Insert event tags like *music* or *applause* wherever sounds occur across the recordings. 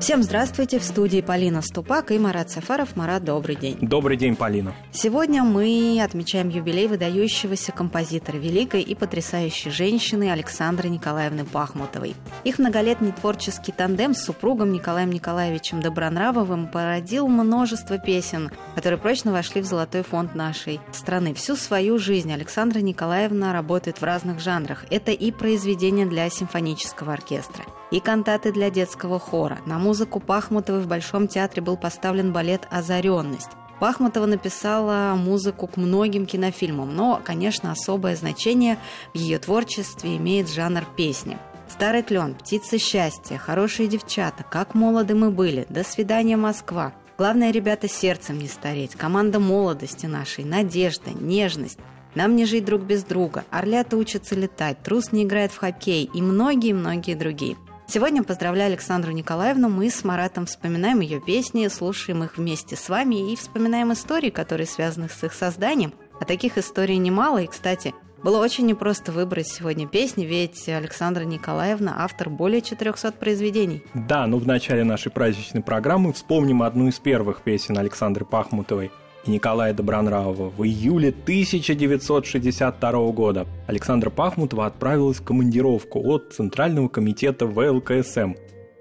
Всем здравствуйте! В студии Полина Ступак и Марат Сафаров. Марат, добрый день. Добрый день, Полина. Сегодня мы отмечаем юбилей выдающегося композитора, великой и потрясающей женщины Александры Николаевны Бахмутовой. Их многолетний творческий тандем с супругом Николаем Николаевичем Добронравовым породил множество песен, которые прочно вошли в золотой фонд нашей страны. Всю свою жизнь Александра Николаевна работает в разных жанрах. Это и произведения для симфонического оркестра, и кантаты для детского хора. На музыку Пахмутовой в Большом театре был поставлен балет «Озаренность». Пахмутова написала музыку к многим кинофильмам, но, конечно, особое значение в ее творчестве имеет жанр песни. «Старый клен», «Птица счастья», «Хорошие девчата», «Как молоды мы были», «До свидания, Москва», Главное, ребята, сердцем не стареть. Команда молодости нашей, надежда, нежность. Нам не жить друг без друга. Орлята учатся летать, трус не играет в хоккей и многие-многие другие. Сегодня, поздравляю Александру Николаевну, мы с Маратом вспоминаем ее песни, слушаем их вместе с вами и вспоминаем истории, которые связаны с их созданием. А таких историй немало, и, кстати, было очень непросто выбрать сегодня песни, ведь Александра Николаевна автор более 400 произведений. Да, но в начале нашей праздничной программы вспомним одну из первых песен Александры Пахмутовой – и Николая Добронравова. В июле 1962 года Александра Пахмутова отправилась в командировку от Центрального комитета ВЛКСМ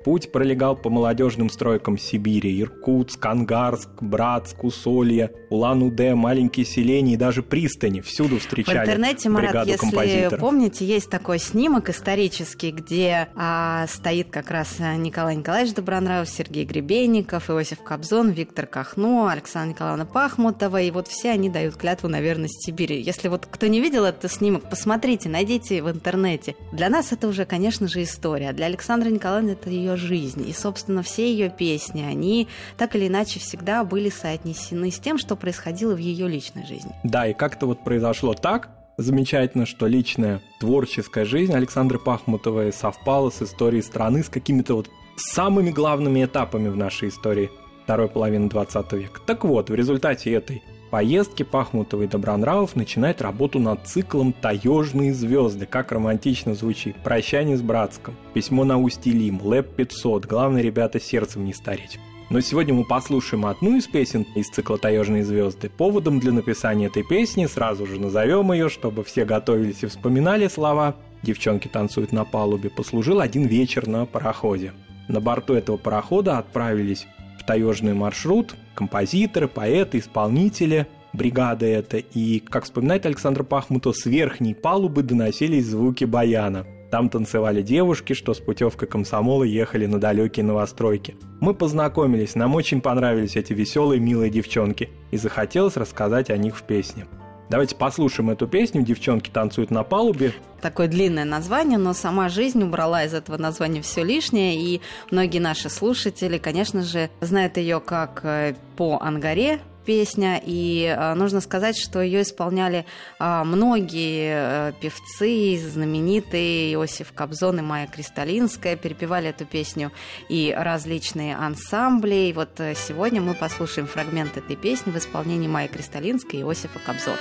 Путь пролегал по молодежным стройкам Сибири, Иркутск, Ангарск, Братск, Усолье, Улан-Удэ, маленькие селения и даже пристани. Всюду встречали В интернете, Марат, если композиторов. помните, есть такой снимок исторический, где а, стоит как раз Николай Николаевич Добронравов, Сергей Гребенников, Иосиф Кобзон, Виктор Кахно, Александра Николаевна Пахмутова, и вот все они дают клятву на верность Сибири. Если вот кто не видел этот снимок, посмотрите, найдите в интернете. Для нас это уже, конечно же, история. Для Александры Николаевны это ее ее жизнь. И, собственно, все ее песни, они так или иначе всегда были соотнесены с тем, что происходило в ее личной жизни. Да, и как-то вот произошло так, замечательно, что личная творческая жизнь Александры Пахмутовой совпала с историей страны, с какими-то вот самыми главными этапами в нашей истории второй половины 20 века. Так вот, в результате этой поездки Пахмутова и Добронравов начинает работу над циклом «Таежные звезды». Как романтично звучит. «Прощание с Братском», «Письмо на устье Лим», «Лэп 500», «Главное, ребята, сердцем не стареть». Но сегодня мы послушаем одну из песен из цикла «Таежные звезды». Поводом для написания этой песни сразу же назовем ее, чтобы все готовились и вспоминали слова. Девчонки танцуют на палубе. Послужил один вечер на пароходе. На борту этого парохода отправились таежный маршрут, композиторы, поэты, исполнители бригады это. И, как вспоминает Александр Пахмутов, с верхней палубы доносились звуки баяна. Там танцевали девушки, что с путевкой комсомола ехали на далекие новостройки. Мы познакомились, нам очень понравились эти веселые, милые девчонки, и захотелось рассказать о них в песне. Давайте послушаем эту песню. «Девчонки танцуют на палубе». Такое длинное название, но сама жизнь убрала из этого названия все лишнее, и многие наши слушатели, конечно же, знают ее как э, по Ангаре, песня, и э, нужно сказать, что ее исполняли э, многие э, певцы, знаменитые Иосиф Кобзон и Майя Кристалинская, перепевали эту песню и различные ансамбли. И вот э, сегодня мы послушаем фрагмент этой песни в исполнении Майи Кристалинской и Иосифа Кобзона.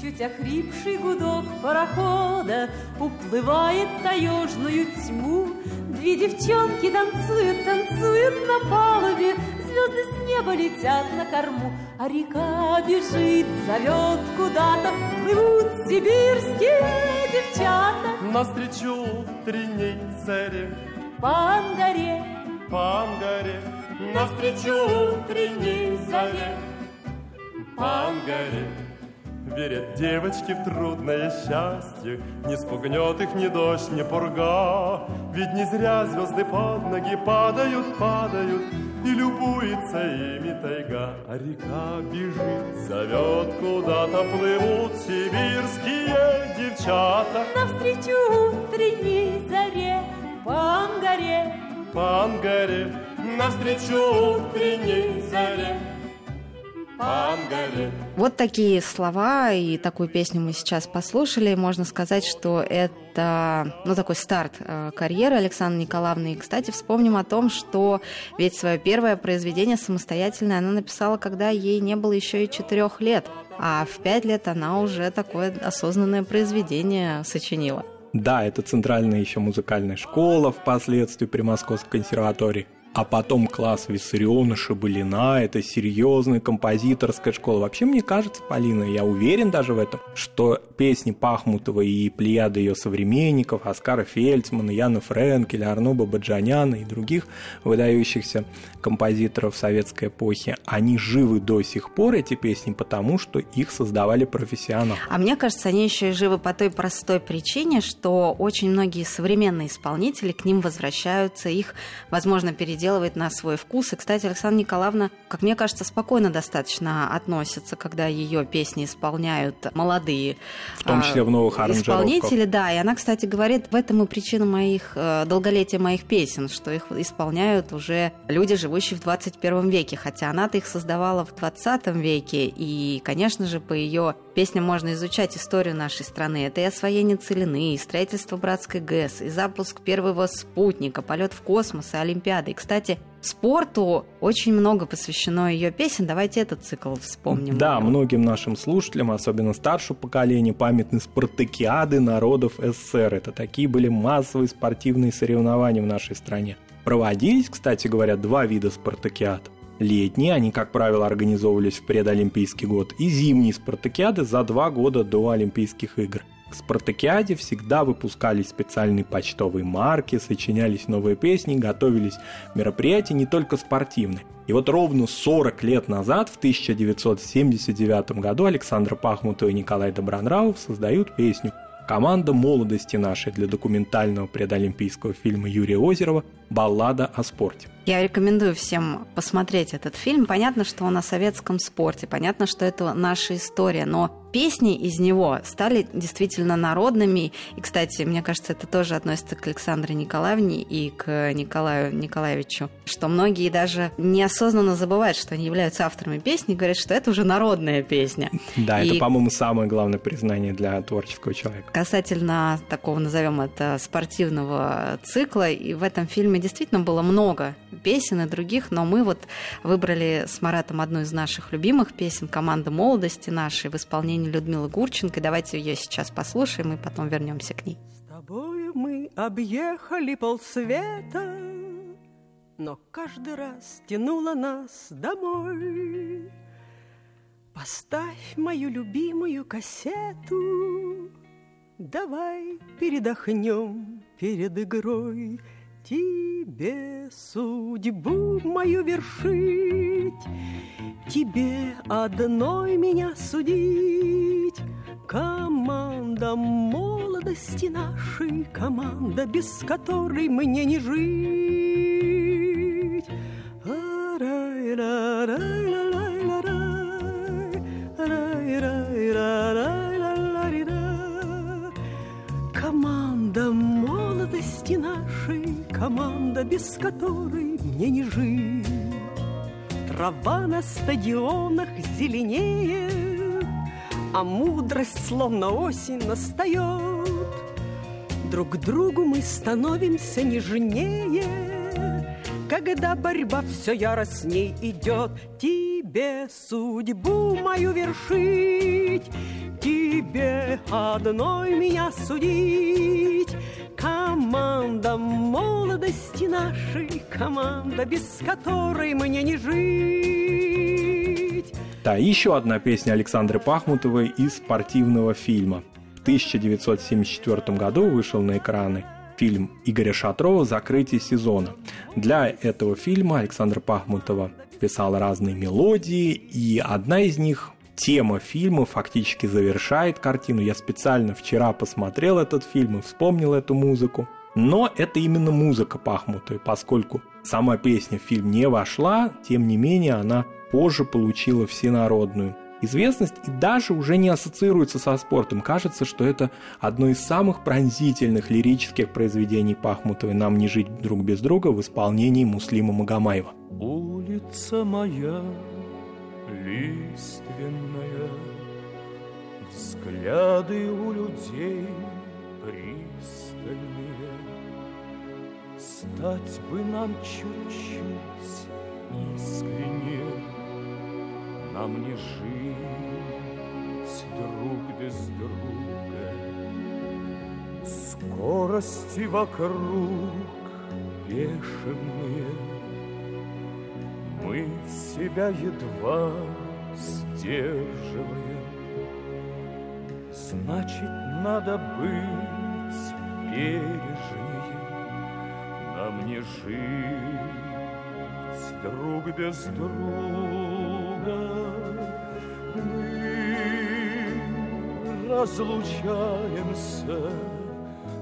Чуть охрипший гудок парохода Уплывает таежную тьму Две девчонки танцуют, танцуют на палубе Звезды с неба летят на корму А река бежит, зовет куда-то Плывут сибирские девчата. Навстречу утренней заре По Ангаре, по Ангаре Навстречу утренней заре По Ангаре Верят девочки в трудное счастье, Не спугнет их ни дождь, ни пурга. Ведь не зря звезды под ноги падают, падают, И любуется ими тайга. А река бежит, зовет, куда-то плывут Сибирские девчата. Навстречу утренней заре По Ангаре, По Ангаре, навстречу утренней заре. Вот такие слова и такую песню мы сейчас послушали. Можно сказать, что это ну, такой старт э, карьеры Александры Николаевны. И, кстати, вспомним о том, что ведь свое первое произведение самостоятельное она написала, когда ей не было еще и четырех лет. А в пять лет она уже такое осознанное произведение сочинила. Да, это центральная еще музыкальная школа впоследствии при Московской консерватории. А потом класс Виссариона Шабалина, это серьезная композиторская школа. Вообще, мне кажется, Полина, я уверен даже в этом, что песни Пахмутова и плеяды ее современников, Оскара Фельдсмана, Яна Френкеля, Арно Бабаджаняна и других выдающихся композиторов советской эпохи, они живы до сих пор, эти песни, потому что их создавали профессионалы. А мне кажется, они еще и живы по той простой причине, что очень многие современные исполнители к ним возвращаются, их, возможно, переделывают на свой вкус. И, кстати, Александра Николаевна, как мне кажется, спокойно достаточно относится, когда ее песни исполняют молодые. В том числе в новых а, Исполнители, да. И она, кстати, говорит, в этом и причина моих, э, долголетия моих песен, что их исполняют уже люди, живущие в 21 веке. Хотя она-то их создавала в 20 веке. И, конечно же, по ее песням можно изучать историю нашей страны. Это и освоение целины, и строительство братской ГЭС, и запуск первого спутника, полет в космос и Олимпиады. И, кстати, спорту очень много посвящено ее песен. Давайте этот цикл вспомним. Да, многим нашим слушателям, особенно старшего поколения, памятны спартакиады народов СССР. Это такие были массовые спортивные соревнования в нашей стране. Проводились, кстати говоря, два вида спартакиад – Летние, они, как правило, организовывались в предолимпийский год, и зимние спартакиады за два года до Олимпийских игр. К спартакиаде всегда выпускались специальные почтовые марки, сочинялись новые песни, готовились мероприятия не только спортивные. И вот ровно 40 лет назад, в 1979 году, Александр Пахмутов и Николай Добронравов создают песню Команда молодости нашей для документального предолимпийского фильма Юрия Озерова «Баллада о спорте». Я рекомендую всем посмотреть этот фильм. Понятно, что он о советском спорте, понятно, что это наша история, но песни из него стали действительно народными. И, кстати, мне кажется, это тоже относится к Александре Николаевне и к Николаю Николаевичу, что многие даже неосознанно забывают, что они являются авторами песни, и говорят, что это уже народная песня. *laughs* Да, и... это, по-моему, самое главное признание для творческого человека. Касательно такого, назовем это, спортивного цикла, и в этом фильме действительно было много песен и других, но мы вот выбрали с Маратом одну из наших любимых песен «Команда молодости» нашей в исполнении Людмилы Гурченко. Давайте ее сейчас послушаем и потом вернемся к ней. С тобой мы объехали полсвета, но каждый раз тянуло нас домой. Поставь мою любимую кассету, Давай передохнем перед игрой тебе судьбу мою вершить, Тебе одной меня судить. Команда молодости нашей, команда, без которой мне не жить. Команда команда, без которой мне не жить. Трава на стадионах зеленеет, А мудрость, словно осень, настает. Друг другу мы становимся нежнее, Когда борьба все яростней идет. Тебе судьбу мою вершить, Тебе одной меня судить, Команда молодости нашей, команда, без которой мне не жить. Да, еще одна песня Александры Пахмутовой из спортивного фильма. В 1974 году вышел на экраны фильм Игоря Шатрова «Закрытие сезона». Для этого фильма Александра Пахмутова писала разные мелодии, и одна из них тема фильма фактически завершает картину. Я специально вчера посмотрел этот фильм и вспомнил эту музыку. Но это именно музыка Пахмутовой, поскольку сама песня в фильм не вошла, тем не менее она позже получила всенародную известность и даже уже не ассоциируется со спортом. Кажется, что это одно из самых пронзительных лирических произведений Пахмутовой «Нам не жить друг без друга» в исполнении Муслима Магомаева. Улица моя лиственная, Взгляды у людей пристальные. Стать бы нам чуть-чуть искренне, Нам не жить друг без друга. Скорости вокруг бешеные — Мы себя едва сдерживаем Значит, надо быть бережнее Нам не жить друг без друга. Мы разлучаемся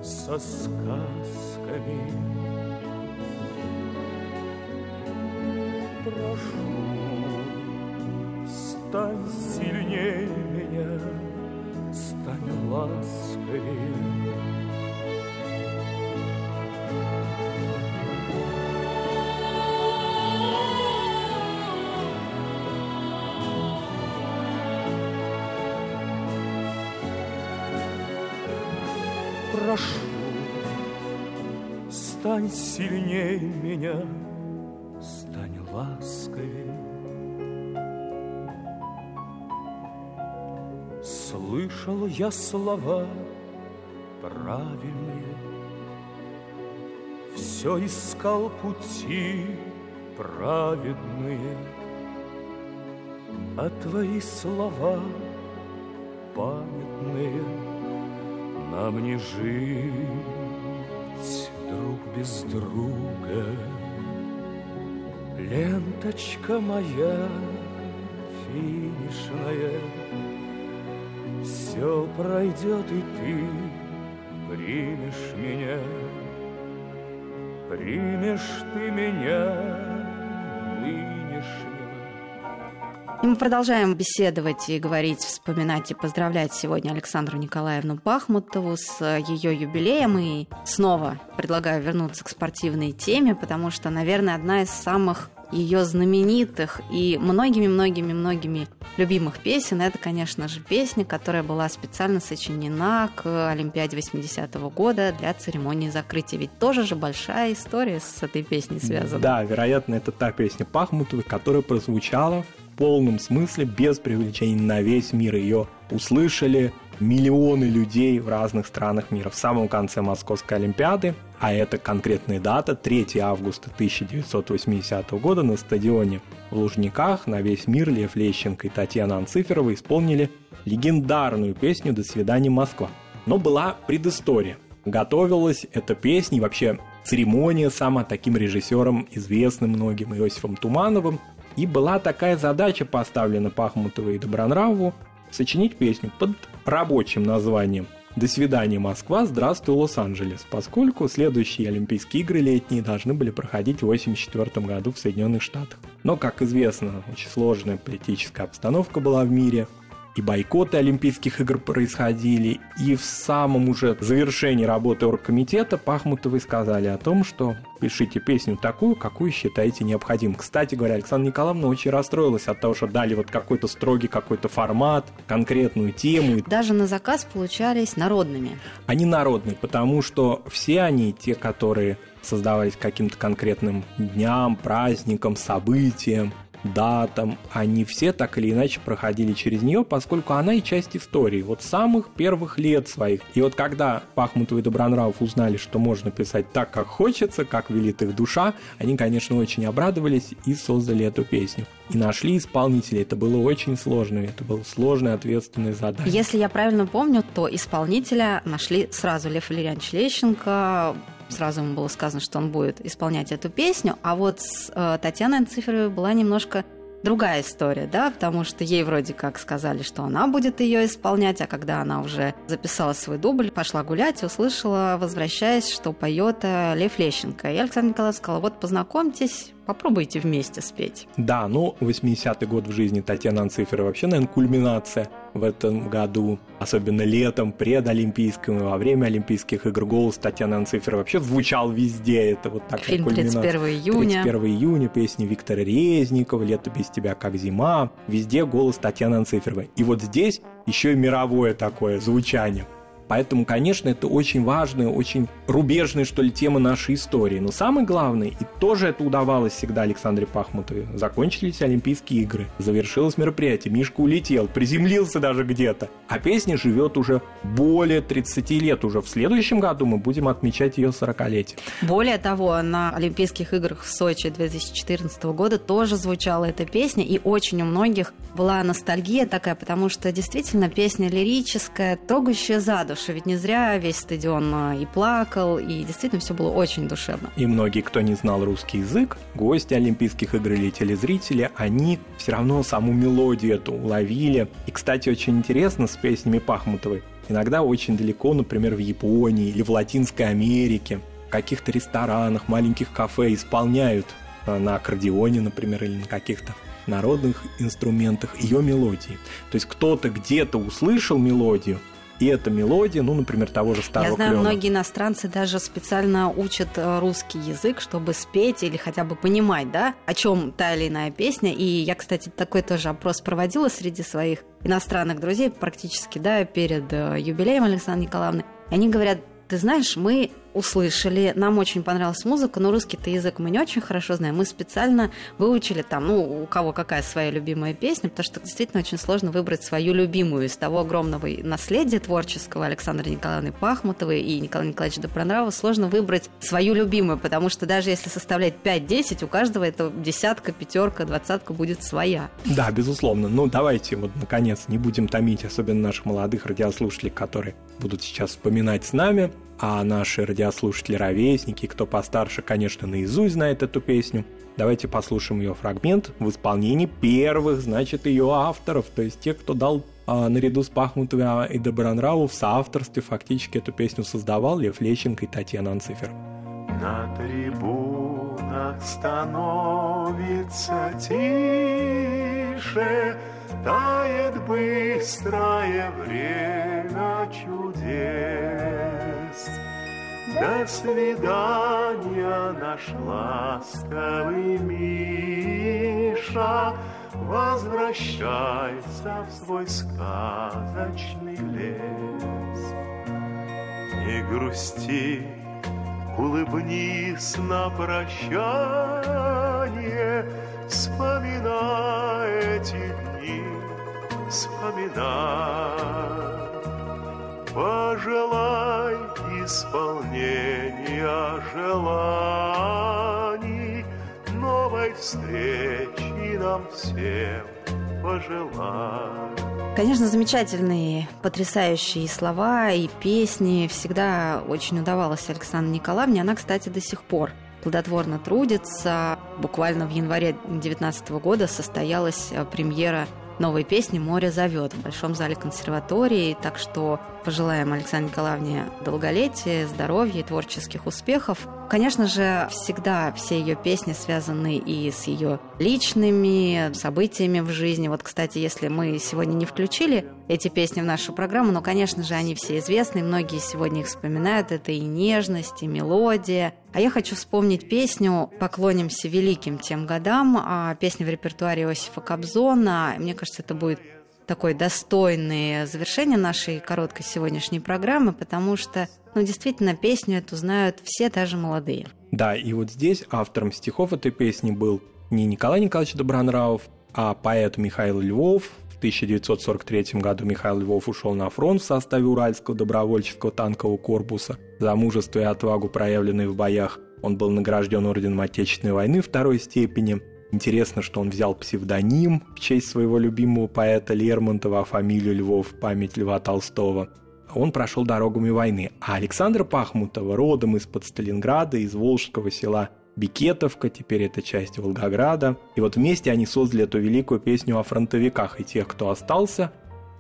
со сказками. Прошу, стань сильнее меня, стань ласковее стань сильнее меня, стань ласковее. Слышал я слова правильные, Все искал пути праведные, А твои слова памятные — нам не жить друг без друга. Ленточка моя финишная, Все пройдет, и ты примешь меня, Примешь ты меня мы продолжаем беседовать и говорить, вспоминать и поздравлять сегодня Александру Николаевну Бахмутову с ее юбилеем. И снова предлагаю вернуться к спортивной теме, потому что, наверное, одна из самых ее знаменитых и многими-многими-многими любимых песен. Это, конечно же, песня, которая была специально сочинена к Олимпиаде 80-го года для церемонии закрытия. Ведь тоже же большая история с этой песней связана. Да, вероятно, это та песня Пахмутовой, которая прозвучала полном смысле, без привлечения на весь мир. Ее услышали миллионы людей в разных странах мира в самом конце Московской Олимпиады, а это конкретная дата, 3 августа 1980 года на стадионе в Лужниках на весь мир Лев Лещенко и Татьяна Анциферова исполнили легендарную песню «До свидания, Москва». Но была предыстория. Готовилась эта песня и вообще церемония сама таким режиссером, известным многим Иосифом Тумановым, и была такая задача поставлена Пахмутовой и Добронравову сочинить песню под рабочим названием «До свидания, Москва, здравствуй, Лос-Анджелес», поскольку следующие Олимпийские игры летние должны были проходить в 1984 году в Соединенных Штатах. Но, как известно, очень сложная политическая обстановка была в мире – и бойкоты Олимпийских игр происходили, и в самом уже завершении работы оргкомитета Пахмутовы сказали о том, что пишите песню такую, какую считаете необходимым. Кстати говоря, Александра Николаевна очень расстроилась от того, что дали вот какой-то строгий какой-то формат, конкретную тему. Даже на заказ получались народными. Они народные, потому что все они, те, которые создавались каким-то конкретным дням, праздникам, событиям, датам, они все так или иначе проходили через нее, поскольку она и часть истории, вот самых первых лет своих. И вот когда Пахмутов и Добронравов узнали, что можно писать так, как хочется, как велит их душа, они, конечно, очень обрадовались и создали эту песню. И нашли исполнителей. Это было очень сложно, это было сложная ответственная задача. Если я правильно помню, то исполнителя нашли сразу Лев Валерьянович Лещенко, сразу ему было сказано, что он будет исполнять эту песню, а вот с э, Татьяной Цифровой была немножко другая история, да, потому что ей вроде как сказали, что она будет ее исполнять, а когда она уже записала свой дубль, пошла гулять, услышала, возвращаясь, что поет э, Лев Лещенко. И Александр Николаевич сказал, вот познакомьтесь, попробуйте вместе спеть. Да, ну, 80-й год в жизни Татьяны Анцифера вообще, наверное, кульминация в этом году, особенно летом, предолимпийском и во время Олимпийских игр. Голос Татьяны Анцифера вообще звучал везде. Это вот такая Фильм 31 июня. 31 июня, песни Виктора Резникова, «Лето без тебя, как зима». Везде голос Татьяны Анциферовой. И вот здесь еще и мировое такое звучание. Поэтому, конечно, это очень важная, очень рубежная, что ли, тема нашей истории. Но самое главное, и тоже это удавалось всегда Александре Пахмутовой, закончились Олимпийские игры, завершилось мероприятие, Мишка улетел, приземлился даже где-то. А песня живет уже более 30 лет. Уже в следующем году мы будем отмечать ее 40-летие. Более того, на Олимпийских играх в Сочи 2014 года тоже звучала эта песня, и очень у многих была ностальгия такая, потому что действительно песня лирическая, трогающая за душу душу, ведь не зря весь стадион а, и плакал, и действительно все было очень душевно. И многие, кто не знал русский язык, гости Олимпийских игр или телезрители, они все равно саму мелодию эту уловили. И, кстати, очень интересно с песнями Пахмутовой. Иногда очень далеко, например, в Японии или в Латинской Америке, в каких-то ресторанах, маленьких кафе исполняют а, на аккордеоне, например, или на каких-то народных инструментах ее мелодии. То есть кто-то где-то услышал мелодию, и эта мелодия, ну, например, того же старого Я знаю, клёна. многие иностранцы даже специально учат э, русский язык, чтобы спеть или хотя бы понимать, да, о чем та или иная песня. И я, кстати, такой тоже опрос проводила среди своих иностранных друзей практически, да, перед э, юбилеем Александры Николаевны. Они говорят, ты знаешь, мы услышали, нам очень понравилась музыка, но русский-то язык мы не очень хорошо знаем. Мы специально выучили там, ну, у кого какая своя любимая песня, потому что действительно очень сложно выбрать свою любимую из того огромного наследия творческого Александры Николаевны Пахмутовой и Николая Николаевича Добронравова, сложно выбрать свою любимую, потому что даже если составлять 5-10, у каждого это десятка, пятерка, двадцатка будет своя. Да, безусловно. Ну, давайте вот, наконец, не будем томить, особенно наших молодых радиослушателей, которые будут сейчас вспоминать с нами, а наши радиослушатели-ровесники, кто постарше, конечно, наизусть знает эту песню. Давайте послушаем ее фрагмент в исполнении первых, значит, ее авторов, то есть тех, кто дал а, наряду с Пахмутовой и Добронраву в соавторстве фактически эту песню создавал Лев Лещенко и Татьяна Анцифер. На трибунах становится тише, Тает быстрое время чудес. До свидания, наш ласковый Миша, Возвращайся в свой сказочный лес. Не грусти, улыбнись на прощание, Вспоминай эти дни, вспоминай. Пожелай исполнения желаний, Новой встречи нам всем пожелай. Конечно, замечательные, потрясающие слова и песни. Всегда очень удавалось Александре Николаевне. Она, кстати, до сих пор плодотворно трудится. Буквально в январе 2019 года состоялась э, премьера новой песни «Море зовет» в Большом зале консерватории. Так что пожелаем Александре Николаевне долголетия, здоровья и творческих успехов. Конечно же, всегда все ее песни связаны и с ее личными событиями в жизни. Вот, кстати, если мы сегодня не включили эти песни в нашу программу, но, конечно же, они все известны, многие сегодня их вспоминают. Это и нежность, и мелодия. А я хочу вспомнить песню «Поклонимся великим тем годам», а песня в репертуаре Иосифа Кобзона. Мне кажется, это будет такое достойное завершение нашей короткой сегодняшней программы, потому что, ну, действительно, песню эту знают все, даже молодые. Да, и вот здесь автором стихов этой песни был не Николай Николаевич Добронравов, а поэт Михаил Львов. В 1943 году Михаил Львов ушел на фронт в составе Уральского добровольческого танкового корпуса. За мужество и отвагу, проявленные в боях, он был награжден Орденом Отечественной войны второй степени. Интересно, что он взял псевдоним в честь своего любимого поэта Лермонтова, а фамилию Львов память Льва Толстого. Он прошел дорогами войны. А Александра Пахмутова родом из-под Сталинграда, из Волжского села Бикетовка, теперь это часть Волгограда. И вот вместе они создали эту великую песню о фронтовиках и тех, кто остался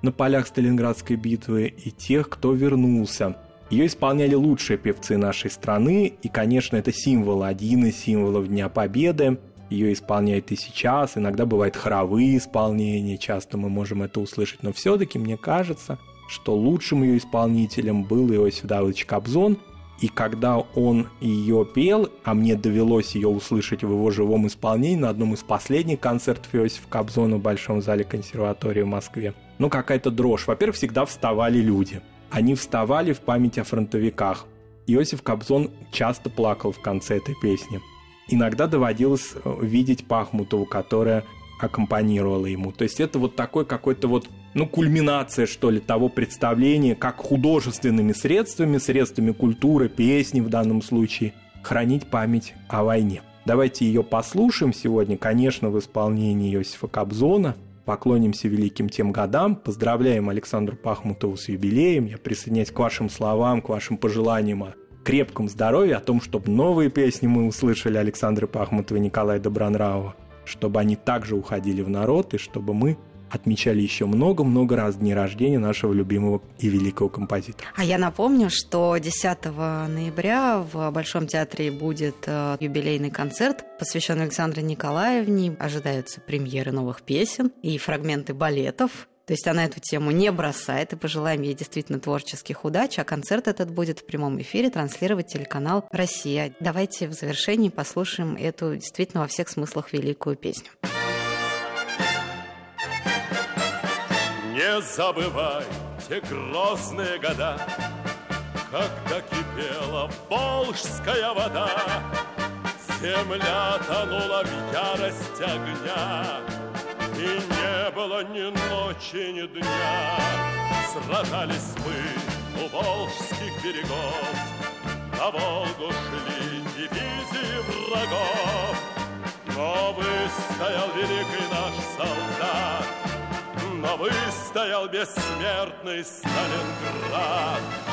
на полях Сталинградской битвы, и тех, кто вернулся. Ее исполняли лучшие певцы нашей страны, и, конечно, это символ, один из символов Дня Победы – ее исполняют и сейчас, иногда бывают хоровые исполнения, часто мы можем это услышать, но все-таки мне кажется, что лучшим ее исполнителем был Иосиф Давыдович Кобзон, и когда он ее пел, а мне довелось ее услышать в его живом исполнении на одном из последних концертов Иосифа Кобзона в Большом зале консерватории в Москве, ну какая-то дрожь. Во-первых, всегда вставали люди. они вставали в память о фронтовиках. Иосиф Кобзон часто плакал в конце этой песни. Иногда доводилось э, видеть Пахмутову, которая аккомпанировала ему. То есть это вот такой какой-то вот, ну, кульминация, что ли, того представления, как художественными средствами, средствами культуры, песни в данном случае, хранить память о войне. Давайте ее послушаем сегодня, конечно, в исполнении Иосифа Кобзона. Поклонимся великим тем годам, поздравляем Александру Пахмутову с юбилеем. Я присоединяюсь к вашим словам, к вашим пожеланиям о крепком здоровье, о том, чтобы новые песни мы услышали Александры Пахмутовой и Николая Добронравова, чтобы они также уходили в народ, и чтобы мы отмечали еще много-много раз дни рождения нашего любимого и великого композитора. А я напомню, что 10 ноября в Большом театре будет э, юбилейный концерт, посвященный Александре Николаевне. Ожидаются премьеры новых песен и фрагменты балетов. То есть она эту тему не бросает, и пожелаем ей действительно творческих удач, а концерт этот будет в прямом эфире транслировать телеканал «Россия». Давайте в завершении послушаем эту действительно во всех смыслах великую песню. Не забывай те грозные года, Когда кипела волжская вода, Земля тонула в ярости огня, И не было ни ночи, ни дня. Сражались мы у волжских берегов, На Волгу шли дивизии врагов, Но выстоял великий наш солдат, но выстоял бессмертный Сталинград.